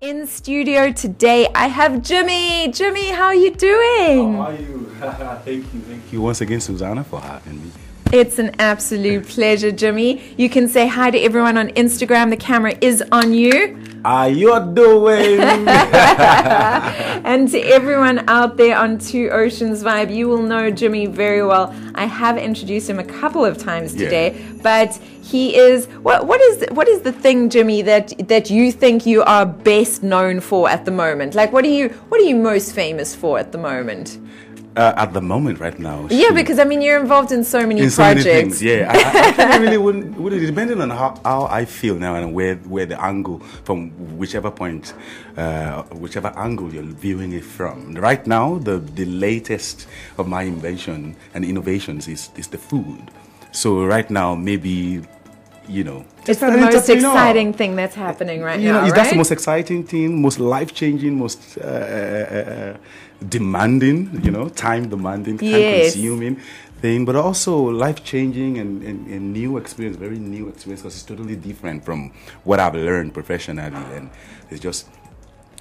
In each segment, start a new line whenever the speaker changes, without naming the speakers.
In studio today, I have Jimmy. Jimmy, how are you doing?
How are you? thank you, thank you once again, Susana, for having me.
It's an absolute pleasure, Jimmy. You can say hi to everyone on Instagram. The camera is on you.
How are you doing?
and to everyone out there on Two Oceans Vibe, you will know Jimmy very well. I have introduced him a couple of times today, yeah. but he is what what is what is the thing, Jimmy, that that you think you are best known for at the moment? Like what are you what are you most famous for at the moment?
Uh, at the moment, right now.
Yeah, because I mean, you're involved in so many in projects. So many things,
yeah, I, I, I really wouldn't, wouldn't. Depending on how, how I feel now and where where the angle from whichever point, uh, whichever angle you're viewing it from. Right now, the the latest of my invention and innovations is is the food. So right now, maybe you know,
it's the most exciting thing that's happening right you now. Know,
right? That's the most exciting thing, most life changing, most uh, uh, uh, demanding. You know, time demanding, time yes. consuming thing, but also life changing and, and, and, new experience, very new experience because it's totally different from what I've learned professionally, and it's just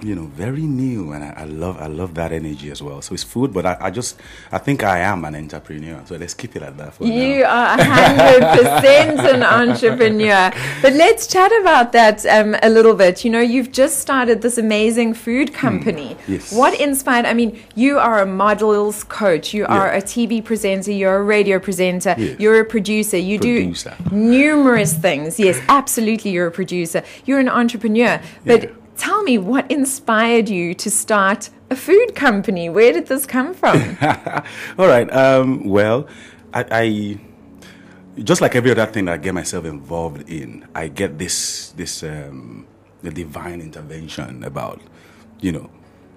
you know, very new, and I, I, love I love that energy as well. So it's food, but I, I, just I think I am an entrepreneur. So let's keep it at that for
you
now.
are hundred percent an entrepreneur. But let's chat about that um, a little bit. You know, you've just started this amazing food hmm. company.
Mm, yes.
What inspired? I mean, you are a models coach. You are yeah. a TV presenter. You're a radio presenter. Yes. You're a producer. You producer. do numerous things. Yes, absolutely. You're a producer. You're an entrepreneur. But yeah Tell me what inspired you to start a food company. Where did this come from?
All right. Um, well, I, I, just like every other thing that I get myself involved in, I get this this um, the divine intervention about, you know,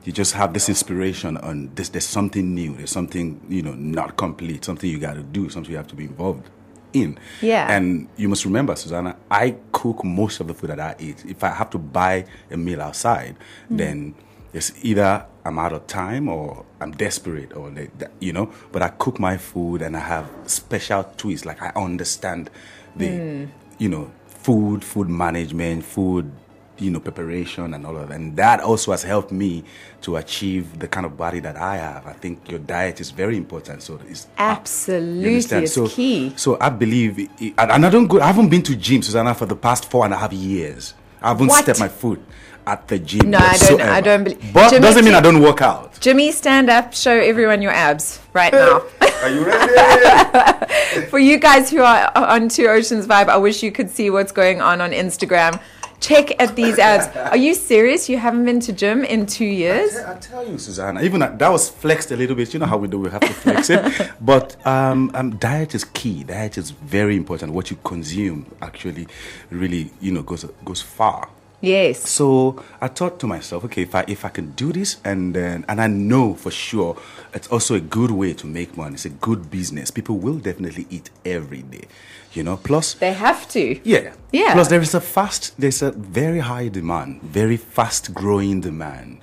you just have this inspiration on this. There's something new. There's something you know not complete. Something you got to do. Something you have to be involved in.
Yeah.
And you must remember, Susana, I cook most of the food that I eat. If I have to buy a meal outside, mm. then it's either I'm out of time or I'm desperate or you know. But I cook my food and I have special twists. Like I understand the mm. you know food, food management, food you know, preparation and all of that. And that also has helped me to achieve the kind of body that I have. I think your diet is very important. So it's
absolutely it's
so,
key.
So I believe, it, and I don't go. I haven't been to gym, Susana, for the past four and a half years. I haven't what? stepped my foot at the gym.
No, whatsoever. I don't. I don't believe.
But Jimmy, doesn't mean I don't work out.
Jimmy, stand up. Show everyone your abs right now.
Are you ready?
For you guys who are on Two Oceans Vibe, I wish you could see what's going on on Instagram check at these abs. Are you serious? You haven't been to gym in two years?
I, tell you, Susana, even that, that, was flexed a little bit. You know how we do, we have to flex it. But um, um, diet is key. Diet is very important. What you consume actually really, you know, goes, goes far.
Yes.
So I thought to myself, okay, if I if I can do this, and then and I know for sure it's also a good way to make money. It's a good business. People will definitely eat every day, you know. Plus
they have to.
Yeah.
Yeah.
Plus there is a fast. There's a very high demand, very fast growing demand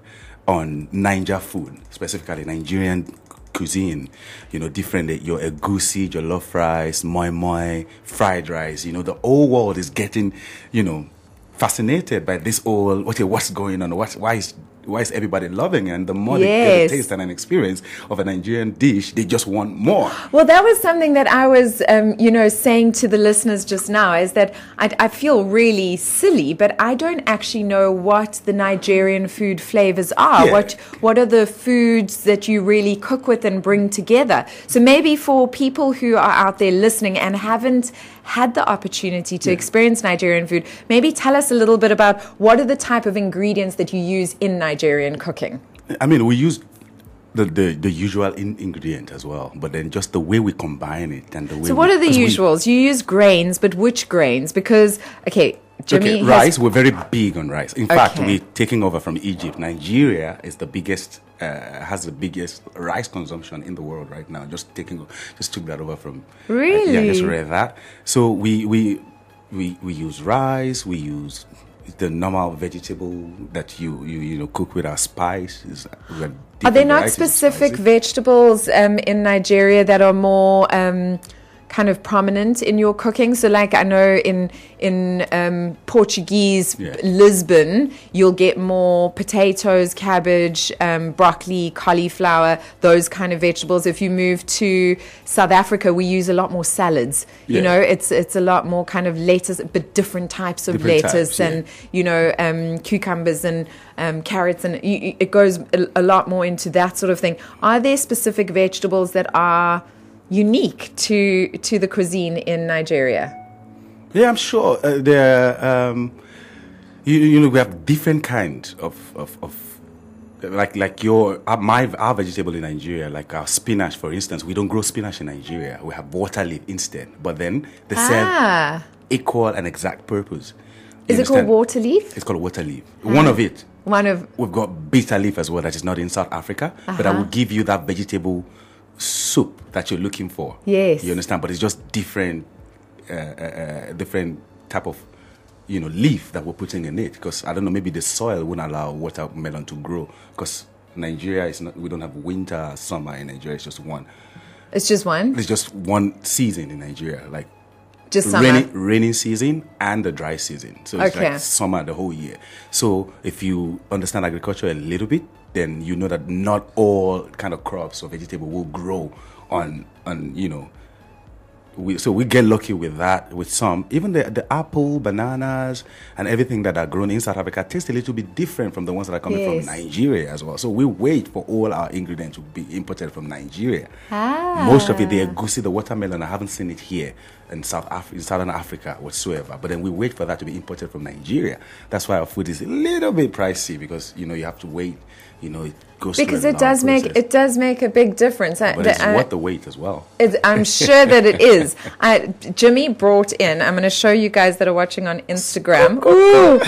on Naija food, specifically Nigerian cuisine, you know, different. Eh, your egusi, your jollof rice, moi moi, fried rice. You know, the whole world is getting, you know, fascinated by this all okay what's going on what why is why is everybody loving it? And the more yes. they get a taste and an experience of a Nigerian dish, they just want more.
Well, that was something that I was, um, you know, saying to the listeners just now is that I, I, feel really silly, but I don't actually know what the Nigerian food flavors are. Yeah. What what are the foods that you really cook with and bring together? So maybe for people who are out there listening and haven't had the opportunity to yeah. experience Nigerian food, maybe tell us a little bit about what are the type of ingredients that you use in Nigerian cooking?
I mean, we use the, the, the usual in, ingredient as well, but then just the way we combine it and the way.
So, what
we,
are the usuals? We, you use grains, but which grains? Because okay, Jimmy
okay, rice. We're very big on rice. In okay. fact, we're taking over from Egypt. Nigeria is the biggest, uh, has the biggest rice consumption in the world right now. Just taking, just took that over from.
Really?
Uh, yeah, just read that. So we we we we use rice. We use the normal vegetable that you you, you know cook with our spice.
Are there not specific vegetables um, in Nigeria that are more um, kind of prominent in your cooking? So, like I know in in um, Portuguese
Yeah.
Lisbon, you'll get more potatoes, cabbage, um, broccoli, cauliflower, those kind of vegetables. If you move to South Africa, we use a lot more salads. You know, it's it's a lot more kind of lettuce, but different types of
Different
lettuce
types, yeah.
and you know um, cucumbers and um, carrots, and you, it goes a lot more into that sort of thing. Are there specific vegetables that are unique to to the cuisine in Nigeria?
Yeah, I'm sure uh, there. Um, you, you know, we have different kinds of, of, of like like your uh, my our vegetable in Nigeria, like our spinach, for instance. We don't grow spinach in Nigeria. We have water leaf instead. But then they serve
Ah,
equal and exact purpose. You
is it called water leaf?
It's called water leaf. One of it.
One of
We've got bitter leaf as well that is not in South Africa, but I
Uh-huh.
will give you that vegetable soup that you're looking for.
Yes.
you understand. But it's just different, uh, uh, uh, different type of, you know, leaf that we're putting in it. Because I don't know, maybe the soil won't allow watermelon to grow. Because Nigeria is not, we don't have winter, summer in Nigeria. It's just one.
it's just one,
It's just one season in Nigeria, like
just summer.
rainy, rainy season and the dry season. So it's
Okay.
like summer the whole year. So if you understand agriculture a little bit, then you know that not all kind of crops or vegetable will grow on on you know. We, so we get lucky with that with some even the the apple bananas and everything that are grown in south africa taste a little bit different from the ones that are coming
Yes.
from nigeria as well so we wait for all our ingredients to be imported from nigeria
Ah.
most of it, the egusi, the watermelon, I haven't seen it here in South Af- in Southern Africa whatsoever. But then we wait for that to be imported from Nigeria. That's why our food is a little bit pricey because you know you have to wait. You know, it goes
because it does make
process.
it does make a big difference.
But
the-
it's worth the wait as well.
I'm sure that it is. I, Jimmy brought in, I'm going to show you guys that are watching on Instagram. Ooh,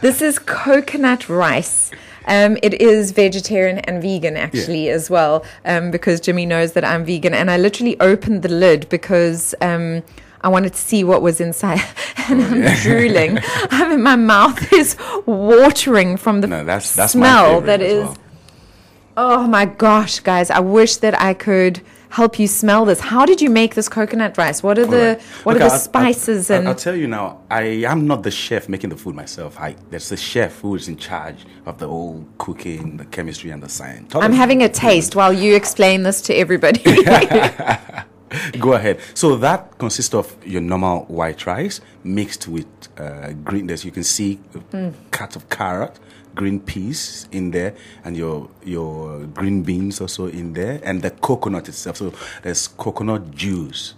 this is coconut rice. Um, it is vegetarian and vegan actually as well, um, because Jimmy knows that I'm vegan. And I literally opened the lid because um, I wanted to see what was inside. and I'm oh, drooling. I mean, my mouth is watering from the
No, that's that's
smell that
well.
Oh my gosh, guys! I wish that I could help you smell this. How did you make this coconut rice? What are the
Alright.
what
Look,
are the
I'll-
spices
I'll,
and
I'll tell you now. I am not the chef making the food myself. I there's the chef who is in charge of the whole cooking, the chemistry, and the science.
I'm having a taste while you explain this to everybody.
Go ahead. So that consists of your normal white rice mixed with uh, green. There's you can see a cut of carrot, green peas in there, and your your green beans also in there, and the coconut itself. So there's coconut juice.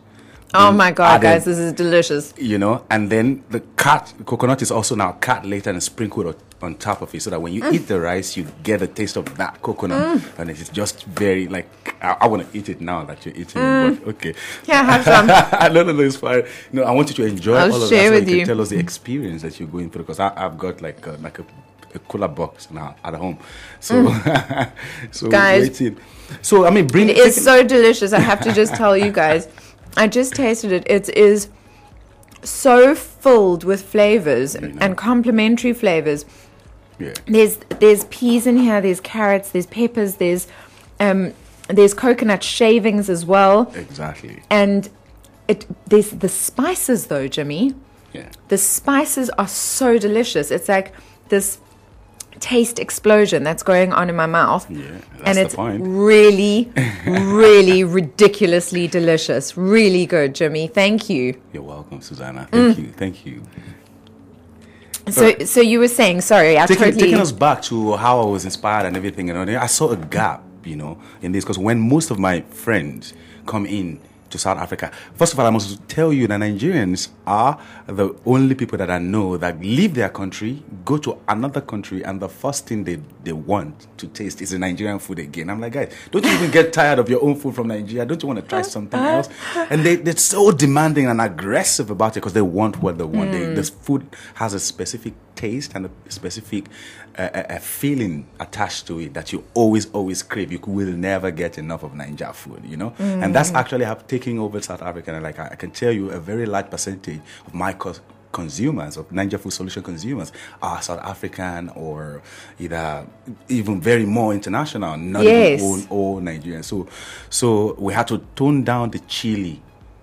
oh my god,
added,
guys, this is delicious.
You know, and then the cut coconut is also now cut later and sprinkled on, on top of it, so that when you mm. eat the rice, you get a taste of that coconut, mm. and it's just very like I, I want to eat it now that you're eating it. But okay,
Yeah, have some.
no, no, no, it's fine. No, I want you to enjoy
I'll
all of
share
that so
with
you
you.
can tell us the experience that you're going through because I've got like a, like a, a cooler box now at home. So, so
Mm. Guys,
waiting. So I mean, bring
It is so delicious. I have to just tell you guys. I just tasted it. It is so filled with flavors and complementary flavors.
yeah.
There's there's peas in here. There's carrots. There's peppers. There's um, there's coconut shavings as well.
Exactly.
And it there's the spices though, Jimmy.
Yeah.
The spices are so delicious. It's like this taste explosion that's going on in my mouth.
Yeah, that's
and it's really, really ridiculously delicious. Really good, Jimmy. Thank you.
You're welcome, Susana.
Mm.
Thank you. Thank you.
So, so you were saying, sorry, I
taking,
totally.
taking us back to how I was inspired and everything, you know, I saw a gap, you know, in this because when most of my friends come in to South Africa, first of all, I must tell you that Nigerians are the only people that I know that leave their country, go to another country, and the first thing they, they want to taste is the Nigerian food again. I'm like, guys, don't you even get tired of your own food from Nigeria? Don't you want to try something else? And they, they're so demanding and aggressive about it because they want what they want. They, hmm. this food has a specific taste and a specific a, a feeling attached to it that you always always crave. You will never get enough of Naija food you know? And that's mm. actually have taken over South Africa. And like I, I can tell you a very large percentage of my cos- consumers of Naija food solution consumers are South African or either even very more international not
Yes.
even all, all Nigerian. So so we had to tone down the chili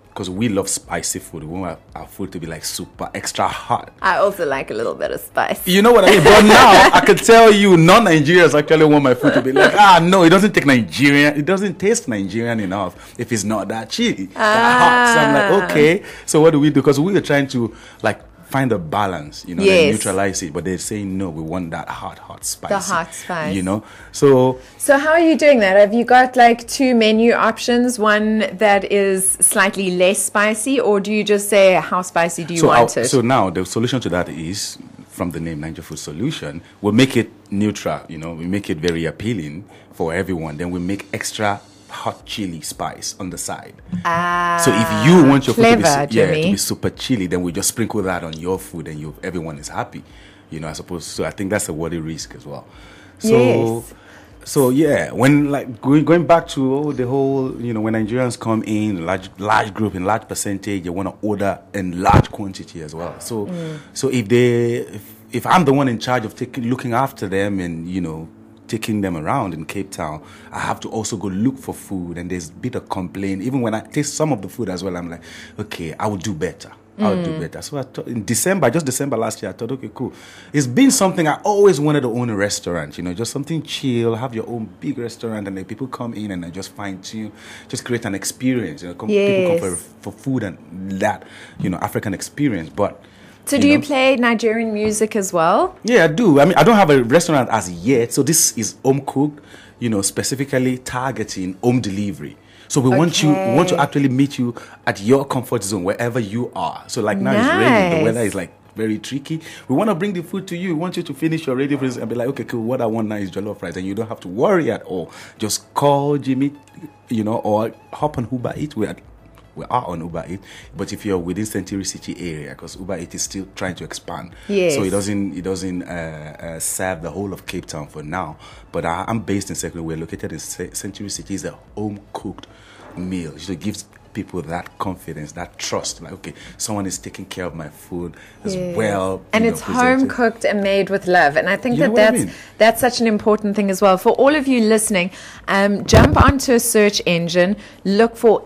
because we love spicy food. We want our, food to be like super extra hot.
I also like a little bit of spice.
You know what I mean? But now I can tell you, non-Nigerians actually want my food to be like, ah, no, it doesn't take Nigerian. It doesn't taste Nigerian enough if it's not that chili, ah. that hot. So I'm like, ah. okay. So what do we do? Because we are trying to like find a balance, you know, yes. neutralize it. But they're saying no, we want that hot, hot spice.
The hot spice.
You know? So
So how are you doing that? Have you got like two menu options, one that is slightly less spicy, or do you just say how spicy do you
so
want
our,
it?
So now the solution to that is from the name Naija Food Solution, we'll make it neutral, you know, we make it very appealing for everyone. Then we make extra hot chili spice on the side.
Ah,
so if you want your
clever,
food to be,
yeah,
to be super chili, then we just sprinkle that on your food and you everyone is happy. You know, I suppose. So I think that's a worthy risk as well. So
yes.
so yeah, when like going going back to oh, the whole, you know, when Nigerians come in large large group in large percentage, they want to order in large quantity as well. So mm. so if they if, if I'm the one in charge of taking looking after them and you know taking them around in Cape Town, I have to also go look for food, and there's a bit of complaint. Even when I taste some of the food as well, I'm like, okay, I will do better. I'll mm. do better. So I thought in December, just December last year, I thought, okay, cool. It's been something I always wanted to own a restaurant, you know, just something chill, have your own big restaurant, and then people come in and I just find you, just create an experience. You know, come,
yes.
people come for, for food and that, you know, African experience. But
so do you, play Nigerian music as well?
Yeah, I do. I mean, I don't have a restaurant as yet, so this is home cooked, you know, specifically targeting home delivery. So we okay. want you, we want to actually meet you at your comfort zone wherever you are. So like now nice. it's raining, the weather is like very tricky. We want to bring the food to you. We want you to finish your radio and be like, okay, cool. What I want now is jollof rice, and you don't have to worry at all. Just call Jimmy, you know, or hop on Uber Eats. We're we are on Uber Eats. But if you're within Century City area, because Uber Eats is still trying to expand,
yes.
so it doesn't it doesn't uh, uh, serve the whole of Cape Town for now. But I, am based in Second. We're located in Century City. It's a home cooked meal. it gives people that confidence, that trust. Like, okay, someone is taking care of my food as well.
And it's know, home cooked and made with love. And I think you that that's, I mean? that's such an important thing as well. For all of you listening, um, jump onto a search engine, look for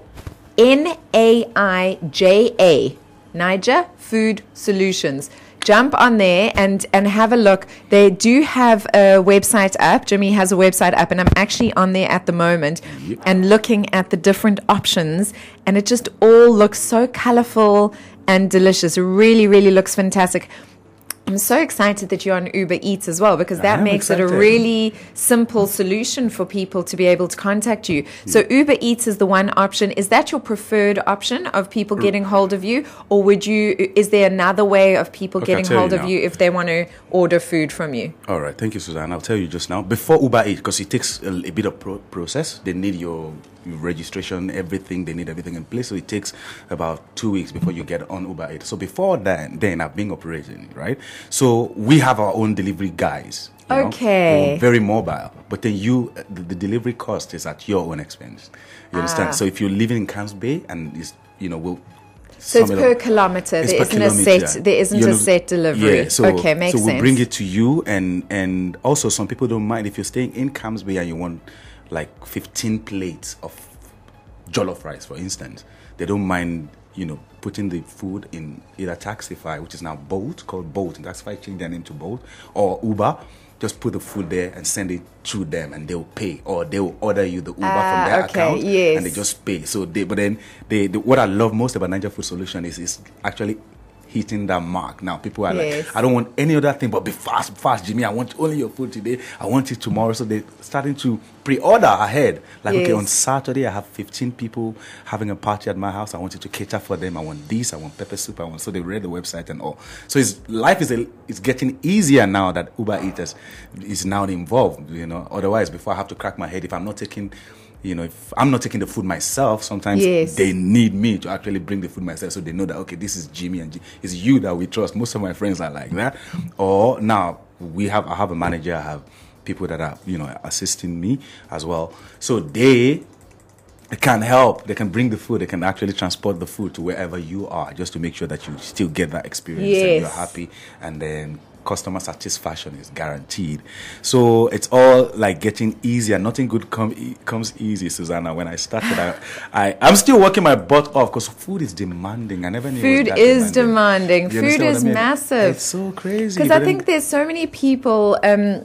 N A I J A, Naija Food Solutions. Jump on there and, and have a look. They do have a website up. Jimmy has a website up, and I'm actually on there at the moment yep. and looking at the different options. And it just all looks so colorful and delicious. Really, really looks fantastic. I'm so excited that you're on Uber Eats as well because that makes excited. it a really simple solution for people to be able to contact you. So mm. Uber Eats is the one option. Is that your preferred option of people getting hold of you, or would you? Is there another way of people okay, getting hold you of you if they want to order food from you?
All right, thank you, Suzanne. I'll tell you just now. Before Uber Eats, because it takes a, a bit of pro- process, they need your registration, everything. They need everything in place. So it takes about two weeks before you get on Uber Eats. So before then, then I've been operating, right? So we have our own delivery guys.
okay.
Know, very mobile. But then you, the, the, delivery cost is at your own expense. You ah. understand? So if you're living in Camps Bay and is you know, we'll.
so it's per kilometer. It's there isn't kilometer. a set. There isn't you know, a set delivery. Yeah, so, okay, makes sense.
so we bring it to you, and and also some people don't mind if you're staying in Camps Bay and you want like 15 plates of jollof rice, for instance. They don't mind, you know, putting the food in either Taxify, which is now Bolt, called Bolt, and Taxify changed their name to Bolt, or Uber. Just put the food there and send it to them, and they'll pay, or they'll order you the Uber from ah, their
okay,
account,
yes.
and they just pay. So they, but then they, the, what I love most about Naija Food Solution is is actually hitting that mark. Now people are yes. like, I don't want any other thing but be fast, fast, Jimmy. I want only your food today. I want it tomorrow. So they're starting to pre-order ahead. Like, yes. okay, on Saturday I have 15 people having a party at my house. I want you to cater for them. I want this. I want pepper soup. I want. So they read the website and all. So it's, life is a, it's getting easier now that Uber Eaters is now involved. You know, otherwise before I have to crack my head if I'm not taking you know, if I'm not taking the food myself, sometimes
yes.
they need me to actually bring the food myself so they know that, okay, this is Jimmy and G- it's you that we trust. Most of my friends are like that. Or now we have, I have a manager, I have people that are, you know, assisting me as well. So they can help. They can bring the food. They can actually transport the food to wherever you are, just to make sure that you still get that experience
yes.
and you're happy. And then customer satisfaction is guaranteed. So it's all like getting easier. Nothing good come, e- comes easy, Susana. When I started, I, I I'm still working my butt off because food is demanding. I never knew.
Food is demanding.
You
Food is
I mean?
massive.
It's so crazy.
Because I
then-
think there's so many people. Um,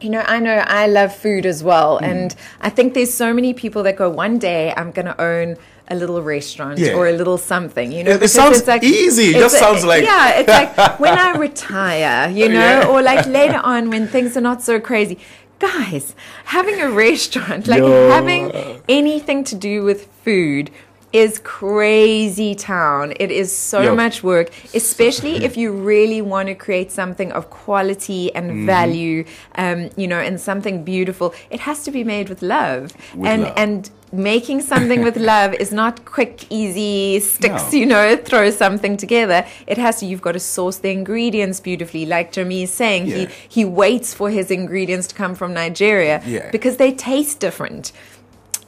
you know, I know I love food as well,
Mm.
and I think there's so many people that go, one day I'm going to own a little restaurant
Yeah.
or a little something. You know,
It- it sounds
like,
easy. It just
a-
sounds like-
yeah, it's like when I retire, you oh, know,
Yeah.
or like later on when things are not so crazy. Guys, having a restaurant, like
Yo.
having anything to do with food is crazy town. It is so
Yo.
much work, especially if you really want to create something of quality and
Mm-hmm.
value, um, you know, and something beautiful. It has to be made with love.
With
and
love.
and making something with love is not quick, easy sticks,
No.
you know, throw something together. It has to you've got to source the ingredients beautifully. Like Jeremy is saying,
Yeah.
he he waits for his ingredients to come from Nigeria
Yeah.
because they taste different.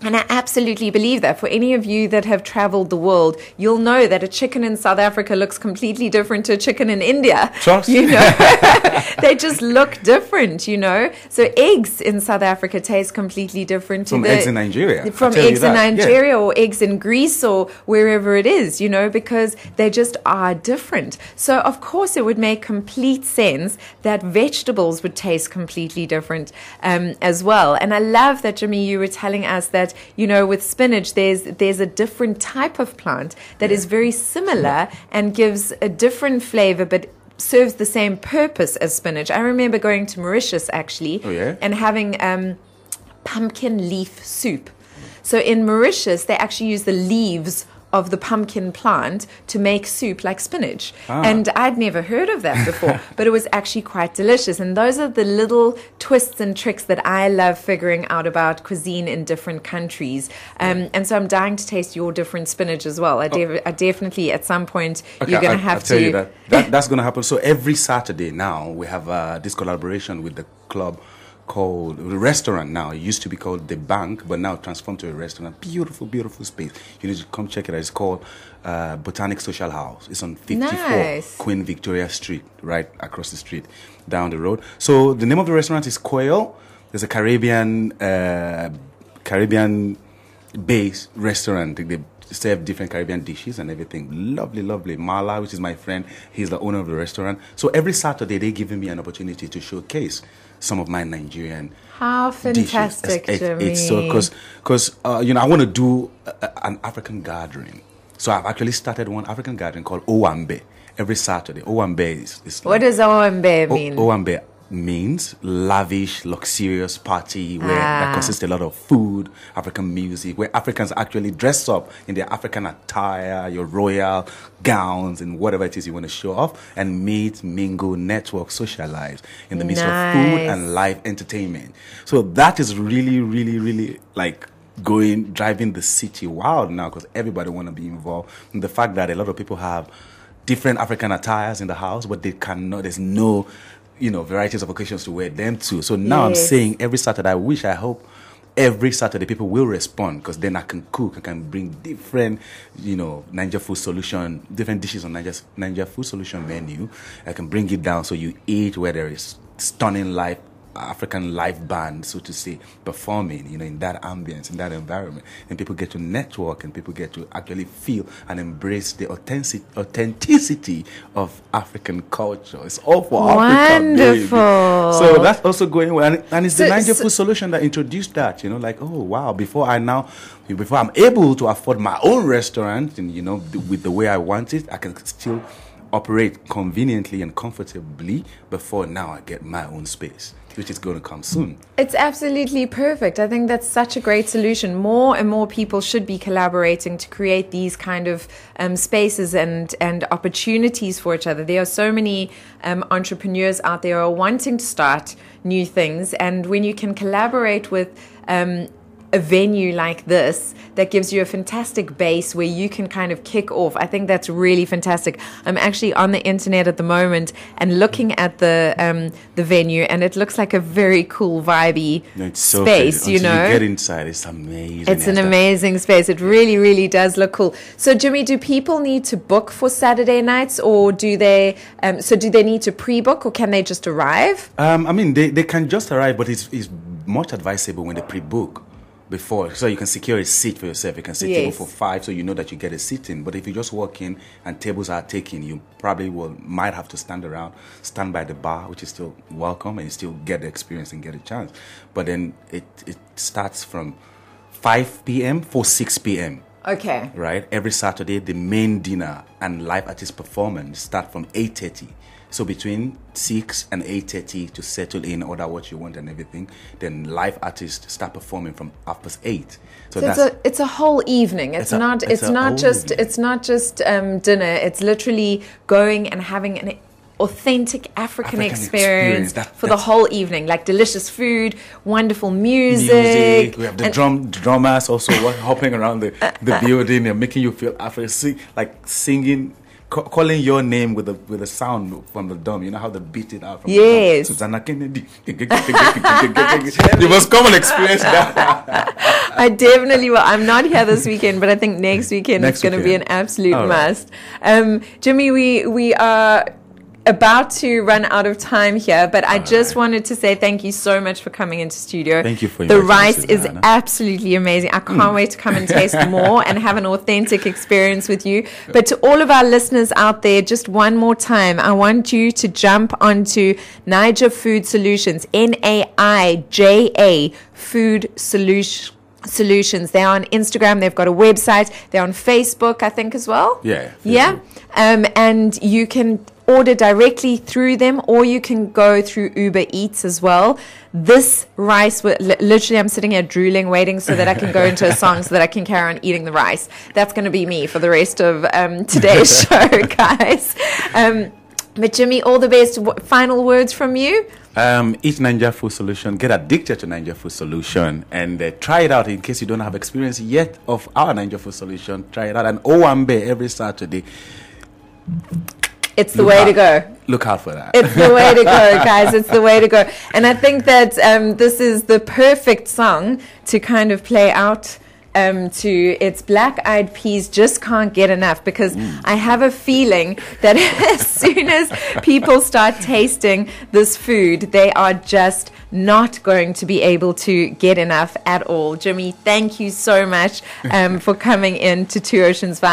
And I absolutely believe that. For any of you that have traveled the world, you'll know that a chicken in South Africa looks completely different to a chicken in India.
Trust.
You know, they just look different, you know. So eggs in South Africa taste completely different to
From
the
eggs in Nigeria.
From eggs in
that, yeah.
Nigeria or eggs in Greece or wherever it is, you know, because they just are different. So of course it would make complete sense that vegetables would taste completely different um, as well. And I love that Jimmy, you were telling us that you know with spinach there's there's a different type of plant that is very similar and gives a different flavor, but serves the same purpose as spinach. I remember going to Mauritius actually
Oh, yeah?
and having. Um, pumpkin leaf soup. So in Mauritius, they actually use the leaves of the pumpkin plant to make soup like spinach.
Ah.
And I'd never heard of that before, but it was actually quite delicious. And those are the little twists and tricks that I love figuring out about cuisine in different countries. Um, and so I'm dying to taste your different spinach as well. I, de- I definitely, at some point, you're going to have to.
I'll tell
to.
you that, that that's going to happen. So every Saturday now we have uh, this collaboration with the club called the restaurant now. It used to be called the Bank, but now transformed to a restaurant. Beautiful, beautiful space. You need to come check it out. It's called uh, Botanic Social House. It's on 54
Nice.
Queen Victoria Street, right across the street, down the road. So the name of the restaurant is Quail. There's a Caribbean uh, Caribbean based restaurant. They serve different Caribbean dishes and everything. Lovely, lovely. Mala, which is my friend, he's the owner of the restaurant. So every Saturday they giving me an opportunity to showcase some of my Nigerian
How
dishes.
fantastic,
It's,
Jimmy.
it's so because because uh, you know I want to do a, an African gathering. So I've actually started one African gathering called Owambe every Saturday. Owambe is, is
what does OMB
O-
mean?
Owambe means lavish, luxurious party where
Ah.
that consists a lot of food, African music, where Africans actually dress up in their African attire, your royal gowns, and whatever it is you want to show off, and meet, mingle, network, socialize in the midst of food and live entertainment. So that is really, really, really like going driving the city wild now because everybody want to be involved. And the fact that a lot of people have different African attires in the house, but they cannot. There's no, you know, varieties of occasions to wear them to. So now I'm saying every Saturday. I wish, I hope. Every Saturday, people will respond because then I can cook. I can bring different, you know, Naija food solution, different dishes on Naija, Naija food solution menu. I can bring it down so you eat where there is stunning live African live band, so to say, performing, you know, in that ambience, in that environment, and people get to network and people get to actually feel and embrace the authentic- authenticity of African culture. It's all for Africa, baby.
Wonderful.
So that's also going well, and, and it's the
So-
Naija
so-
Food Solution that introduced that. You know, like oh wow, before I now, before I'm able to afford my own restaurant, and you know, th- with the way I want it, I can still operate conveniently and comfortably before now I get my own space, which is going to come soon.
It's absolutely perfect. I think that's such a great solution. More and more people should be collaborating to create these kind of um, spaces and, and opportunities for each other. There are so many um, entrepreneurs out there who are wanting to start new things, and when you can collaborate with um, a venue like this that gives you a fantastic base where you can kind of kick off. I think that's really fantastic. I'm actually on the internet at the moment and looking at the um, the venue, and it looks like a very cool, vibey
No, it's so
space. You know,
you get inside, it's amazing.
it's an amazing space. It really, really does look cool. So, Jimmy, do people need to book for Saturday nights, or do they? Um, so, do they need to pre-book, or can they just arrive?
Um, I mean, they, they can just arrive, but it's, it's much advisable when they pre-book before, so you can secure a seat for yourself. You can sit table for five, so you know that you get a seat in. But if you just walk in and tables are taken, you probably will might have to stand around, stand by the bar, which is still welcome, and you still get the experience and get a chance. But then it it starts from five p.m. for six p.m
Okay.
right? Every Saturday, the main dinner and live artist performance start from 8.30. So between 6 and 8.30 to settle in, order what you want and everything. Then live artists start performing from half past 8. So,
So it's
that's...
a it's a whole evening. It's,
It's a-
not
it's
it's, not just
evening.
it's not just um, dinner. It's literally going and having an authentic African,
African
experience,
experience. That-
for the whole evening. Like delicious food, wonderful music.
music. We have the drum drummers also hopping around the, the building and making you feel African, sing, like singing, ca- calling your name with a with a sound from the drum. You know how they beat it out from
Yes.
the. Susana Kennedy. you must come and experience that.
I definitely will. I'm not here this weekend, but I think next weekend
Next
it's going to be an absolute
right.
must. Um, Jimmy, we we are about to run out of time here, but I just
right.
wanted to say thank you so much for coming into studio.
Thank you for
the rice is
Susana.
absolutely amazing. I can't hmm. wait to come and taste more and have an authentic experience with you. But to all of our listeners out there, just one more time, I want you to jump onto Naija Food Solutions, N A I J A Food Solutions. Solutions. They're on Instagram. They've got a website. They're on Facebook, I think, as well.
Yeah,
Yeah. Um, and you can order directly through them or you can go through Uber Eats as well. This rice, literally, I'm sitting here drooling, waiting so that I can go into a song so that I can carry on eating the rice. That's going to be me for the rest of um, today's show, guys. Um, but Jimmy, all the best. W- final words from you?
Um, eat Naija Food Solution. Get addicted to Naija Food Solution and uh, try it out in case you don't have experience yet of our Naija Food Solution. Try it out. And Owambe every Saturday.
It's the
Look
way
out-
to go.
Look out for that.
It's the way to go, guys. It's the way to go. And I think that um, this is the perfect song to kind of play out um, to its black eyed peas just can't get enough because I have a feeling that as soon as people start tasting this food, they are just not going to be able to get enough at all. Jimmy, thank you so much um, for coming in to Two Oceans Vibe.